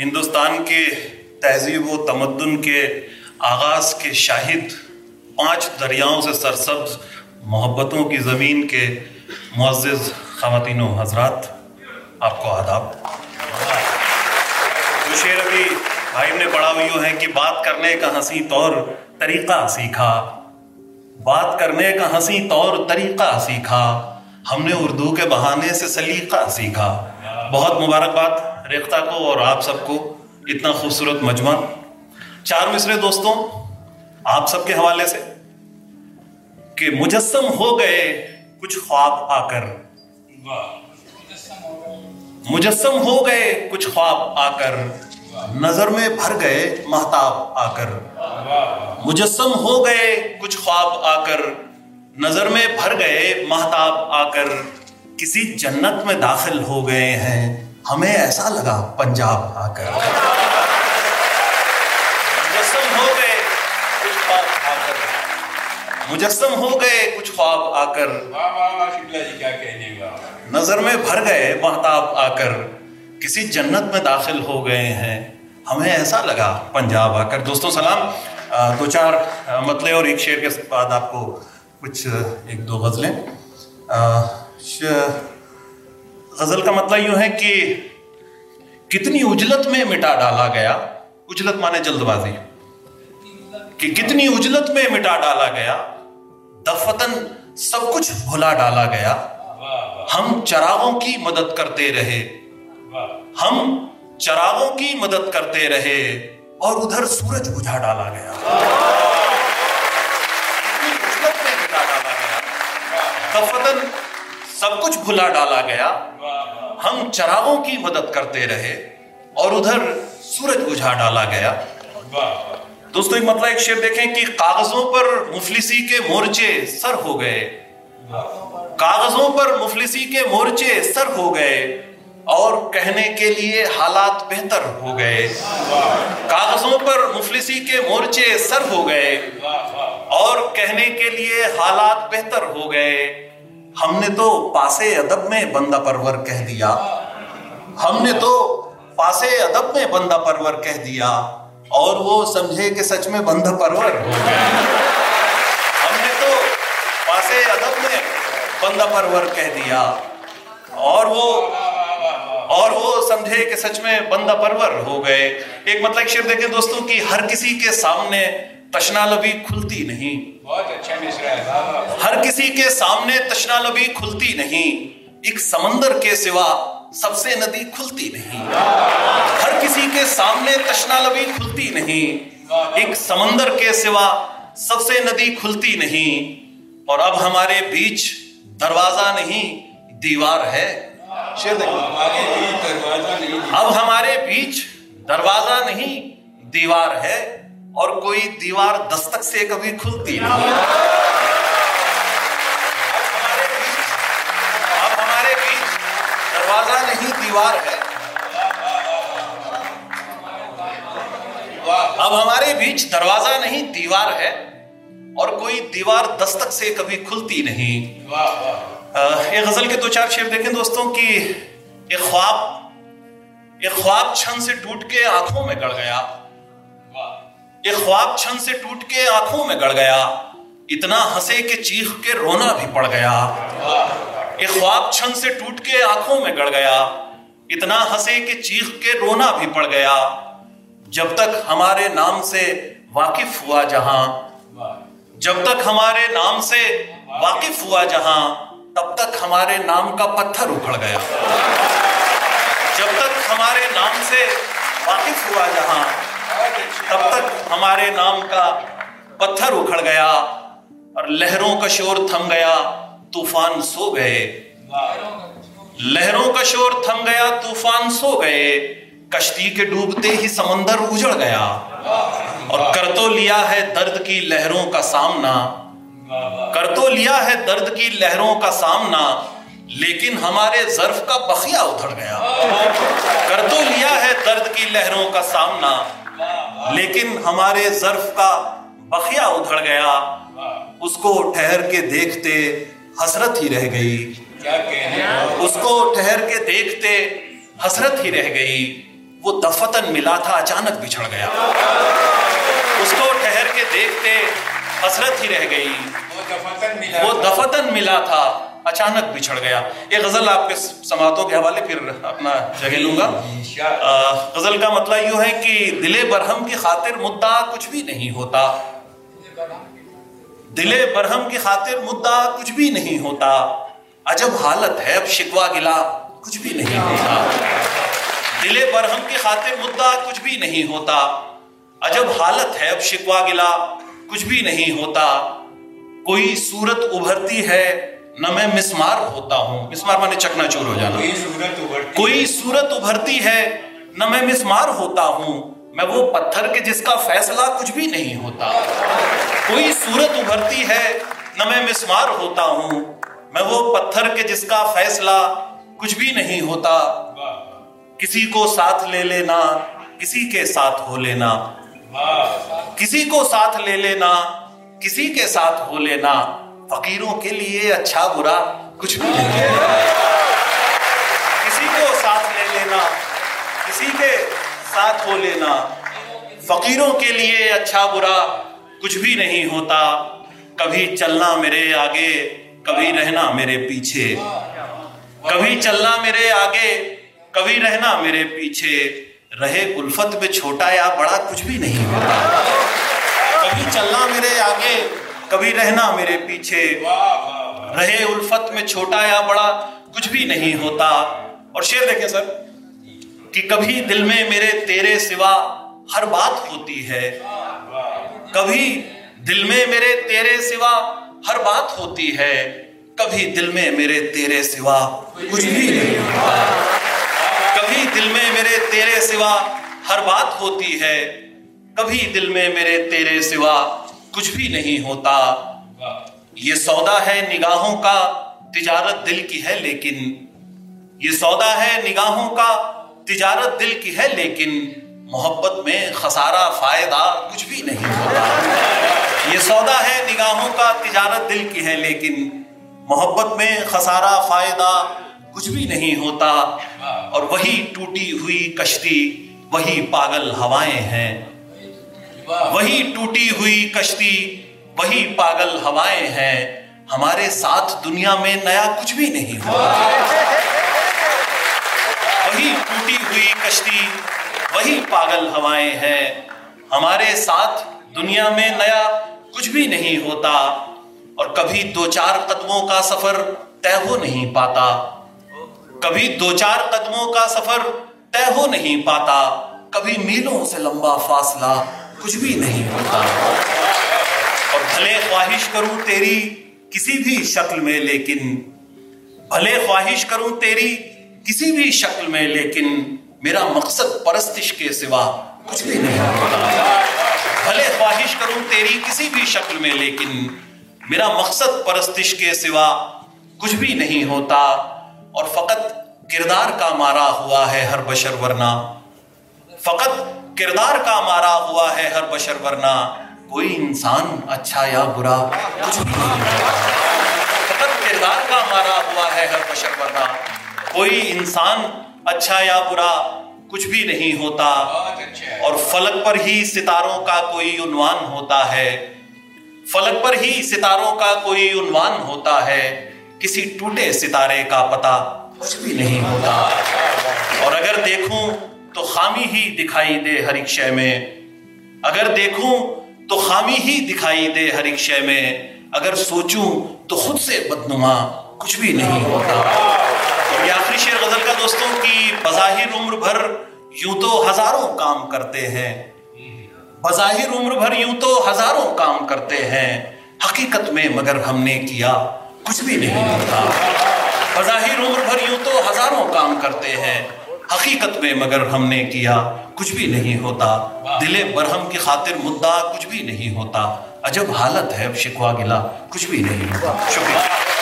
ہندوستان کے تہذیب و تمدن کے آغاز کے شاہد پانچ دریاؤں سے سرسبز محبتوں کی زمین کے معزز خواتین و حضرات، آپ کو آداب۔ جو شعر ابھی بھائی نے پڑھا ہوئی ہے کہ بات کرنے کا ہنسی طور طریقہ سیکھا۔ بات کرنے کا ہنسی طور طریقہ سیکھا۔ ہم نے اردو کے بہانے سے سلیقہ سیکھا۔ بہت مبارکباد ریختہ کو اور آپ سب کو اتنا خوبصورت مجمع چار مصرے دوستوں، آپ سب کے حوالے سے کہ مجسم ہو گئے کچھ خواب آ کر۔ مجسم ہو گئے کچھ خواب آ کر۔ نظر میں بھر گئے محتاب آ کر۔ مجسم ہو گئے کچھ خواب آ کر۔ نظر میں بھر گئے محتاب آ کر۔ کسی جنت میں داخل ہو گئے ہیں۔ ہمیں ایسا لگا پنجاب آ کر۔ مجسم ہو گئے کچھ خواب آ کر۔ مجسم ہو گئے کچھ خواب آ کر۔ نظر میں بھر گئے محتاب آ کر۔ کسی جنت میں داخل ہو گئے ہیں۔ ہمیں ایسا لگا پنجاب آ کر۔ دوستوں سلام۔ دو چار مطلے اور ایک شعر کے بعد آپ کو کچھ ایک دو غزلیں۔ غزل کا مطلب یوں ہے کہ کتنی اجلت میں مٹا ڈالا گیا، اجلت مانے جلد بازی کہ کتنی اجلت میں مٹا ڈالا گیا دفتن سب کچھ بھلا ڈالا گیا۔ ہم چراغوں کی مدد کرتے رہے۔ ہم چراغوں کی مدد کرتے رہے اور ادھر سورج بجھا ڈالا گیا۔ دفتن سب کچھ بھلا ڈالا گیا۔ ہم چراغوں کی مدد کرتے رہے اور ادھر سورج بجھا ڈالا گیا۔ دوستو، ایک مطلب ایک شعر دیکھیں کہ کاغذوں پر مفلسی کے مورچے سر ہو گئے۔ کاغذوں پر مفلسی کے مورچے سر ہو گئے اور کہنے کے لیے حالات بہتر ہو گئے۔ کاغذوں پر مفلسی کے مورچے سر ہو گئے اور کہنے کے لیے حالات بہتر ہو گئے۔ ہم نے تو پاسے ادب میں بندہ پرور کہہ دیا۔ ہم نے تو پاسے ادب میں بندہ پرور کہہ دیا۔ اور وہ سمجھے کہ سچ میں بندہ پرور۔ ہو ہم نے تو پاسے ادب میں بندہ پرور کہہ دیا۔ اور وہ اور وہ سمجھے کہ سچ میں بندہ پرور ہو گئے۔ ایک مطلب شعر دیکھیں دوستوں کی ہر کسی کے سامنے تشنا لبی کھلتی نہیں۔ بہت اچھا ہر کسی کے سامنے تشنا لبی کھلتی نہیں۔ ایک سمندر کے سوا سب سے ندی کھلتی نہیں۔ ہر کسی کے سامنے تشنا لبی کھلتی نہیں۔ ایک سمندر کے سوا سب سے ندی کھلتی نہیں۔ اور اب ہمارے بیچ دروازہ نہیں دیوار ہے۔ اب ہمارے بیچ دروازہ نہیں دیوار ہے۔ اور کوئی دیوار دستک سے کبھی کھلتی نہیں۔ اب ہمارے بیچ دروازہ نہیں دیوار ہے۔ اب ہمارے بیچ دروازہ نہیں دیوار ہے۔ اور کوئی دیوار دستک سے کبھی کھلتی نہیں۔ یہ غزل کے دو چار شعر دیکھیں دوستوں کی۔ ایک خواب ایک خواب چھن سے ٹوٹ کے آنکھوں میں گڑ گیا۔ ایک خواب چھن سے ٹوٹ کے آنکھوں میں گڑ گیا، اتنا ہنسے کہ چیخ کے رونا بھی پڑ گیا۔ ایک خواب چھن سے ٹوٹ کے آنکھوں میں گڑ گیا، اتنا ہنسے کہ چیخ کے رونا بھی پڑ گیا۔ جب تک ہمارے نام سے واقف ہوا جہاں، جب تک ہمارے نام سے واقف ہوا جہاں، تب تک ہمارے نام کا پتھر اکھڑ گیا۔ جب تک ہمارے نام سے واقف ہوا جہاں تب تک ہمارے نام کا پتھر اکھڑ گیا اور لہروں کا شور تھم گیا، طوفان سو گئے۔ لہروں کا شور تھم گیا، طوفان سو گئے۔ کشتی کے ڈوبتے ہی سمندر اجڑ گیا۔ اور کر تو لیا ہے درد کی لہروں کا سامنا۔ کر تو لیا ہے درد کی لہروں کا سامنا، لیکن ہمارے ظرف کا بخیا ادھڑ گیا۔ کر تو لیا ہے درد کی لہروں کا سامنا۔ لیکن ہمارے ظرف کا بخیا ادھڑ گیا اس کو ٹھہر کے دیکھتے حسرت ہی رہ گئی۔ اس کو ٹھہر کے دیکھتے حسرت ہی رہ گئی۔ وہ دفتن ملا تھا اچانک بچھڑ گیا۔ اس کو ٹھہر کے دیکھتے حسرت ہی رہ گئی۔ وہ دفتن ملا تھا۔ اچانک بچھڑ گیا۔ یہ غزل آپ کے سماعتوں کے حوالے پھر اپنا جگہ لوں گا۔ غزل کا مطلب یوں ہے کہ دل برہم کی خاطر مدعا کچھ بھی نہیں ہوتا۔ دل برہم کی خاطر مدعا کچھ بھی نہیں ہوتا۔ عجب حالت ہے اب شکوا گلا کچھ بھی نہیں ہوتا۔ دل برہم کی خاطر مدعا کچھ بھی نہیں ہوتا۔ عجب حالت ہے اب شکوا گلا کچھ بھی نہیں ہوتا۔ کوئی صورت ابھرتی ہے نہ میں مسمار ہوتا ہوں۔ مسمار مانے چکنا چور ہو جانا۔ کوئی صورت ابھرتی ہے۔ نہ میں مسمار ہوتا ہوں۔ میں وہ پتھر کے جس کا فیصلہ کچھ بھی نہیں ہوتا۔ کوئی صورت ابھرتی ہے نہ میں مسمار ہوتا ہوں۔ میں وہ پتھر کے جس کا فیصلہ کچھ بھی نہیں ہوتا۔ کسی کو ساتھ لے لینا کسی کے ساتھ ہو لینا۔ کسی کو ساتھ لے لینا، کسی کے ساتھ ہو لینا، فقیروں کے لیے اچھا برا کچھ بھی نہیں کسی کو ساتھ لے لینا، کسی کے ساتھ ہو لینا، فقیروں کے لیے اچھا برا کچھ بھی نہیں ہوتا۔ کبھی چلنا میرے آگے، کبھی رہنا میرے پیچھے۔ کبھی چلنا میرے آگے، کبھی رہنا میرے پیچھے۔ رہے الفت میں چھوٹا یا بڑا کچھ بھی نہیں ہوتا۔ کبھی چلنا میرے آگے، کبھی رہنا میرے پیچھے۔ رہے الفت میں چھوٹا یا بڑا کچھ بھی نہیں ہوتا۔ اور شیر دیکھیں سر، کہ کبھی دل میں میرے تیرے سوا ہر بات ہوتی ہے۔ کبھی دل میں میرے تیرے سوا ہر بات ہوتی ہے۔ کبھی دل میں میرے تیرے سوا کچھ بھی نہیں ہوتا۔ دل میں میرے تیرے سوا ہر بات ہوتی ہے، کبھی دل میں میرے تیرے سوا کچھ بھی نہیں ہوتا۔ یہ سودا ہے نگاہوں کا، تجارت دل کی ہے لیکن۔ یہ سودا ہے نگاہوں کا، تجارت دل کی ہے لیکن۔ محبت میں خسارہ، فائدہ کچھ بھی نہیں ہوتا۔ یہ سودا ہے نگاہوں کا، تجارت دل کی ہے لیکن۔ محبت میں خسارہ، فائدہ۔ کچھ بھی نہیں ہوتا۔ اور وہی ٹوٹی ہوئی کشتی، وہی پاگل ہوائیں ہیں۔ وہی ٹوٹی ہوئی کشتی، وہی پاگل ہوائیں ہیں۔ ہمارے ساتھ دنیا میں نیا کچھ بھی نہیں ہوتا وہی ٹوٹی ہوئی کشتی، وہی پاگل ہوائیں ہیں۔ ہمارے ساتھ دنیا میں نیا کچھ بھی نہیں ہوتا۔ اور کبھی دو چار قدموں کا سفر طے ہو نہیں پاتا۔ کبھی دو چار قدموں کا سفر طے ہو نہیں پاتا، کبھی میلوں سے لمبا فاصلہ کچھ بھی نہیں ہوتا۔ اور بھلے خواہش کروں تیری کسی بھی شکل میں، لیکن بھلے خواہش کروں تیری کسی بھی شکل میں، لیکن میرا مقصد پرستش کے سوا کچھ بھی نہیں ہوتا۔ بھلے خواہش کروں تیری کسی بھی شکل میں، لیکن میرا مقصد پرستش کے سوا کچھ بھی نہیں ہوتا۔ اور فقط کردار کا مارا ہوا ہے ہر بشر ورنہ۔ فقط کردار کا مارا ہوا ہے ہر بشر ورنہ۔ کوئی انسان اچھا یا برا، کچھ فقط کردار کا مارا ہوا ہے ہر بشر ورنہ۔ کوئی انسان اچھا یا برا، کچھ بھی نہیں ہوتا۔ اور فلک پر ہی ستاروں کا کوئی عنوان ہوتا ہے۔ فلک پر ہی ستاروں کا کوئی عنوان ہوتا ہے۔ کسی ٹوٹے ستارے کا پتا کچھ بھی نہیں ہوتا۔ اور اگر دیکھوں تو خامی ہی دکھائی دے ہر ایک شے میں۔ اگر دیکھوں تو خامی ہی دکھائی دے ہر ایک شے میں۔ اگر سوچوں تو خود سے بدنما کچھ بھی نہیں ہوتا۔ یہ آخری شعر غزل کا دوستوں کی بظاہر عمر بھر یوں تو ہزاروں کام کرتے ہیں۔ بظاہر عمر بھر یوں تو ہزاروں کام کرتے ہیں۔ حقیقت میں مگر ہم نے کیا۔ کچھ بھی نہیں ہوتا۔ بظاہر عمر بھر یوں تو ہزاروں کام کرتے ہیں۔ حقیقت میں مگر ہم نے کیا کچھ بھی نہیں ہوتا۔ دل برہم کی خاطر مدعا کچھ بھی نہیں ہوتا۔ عجب حالت ہے اب شکوا گلا کچھ بھی نہیں ہوتا۔ شکریہ۔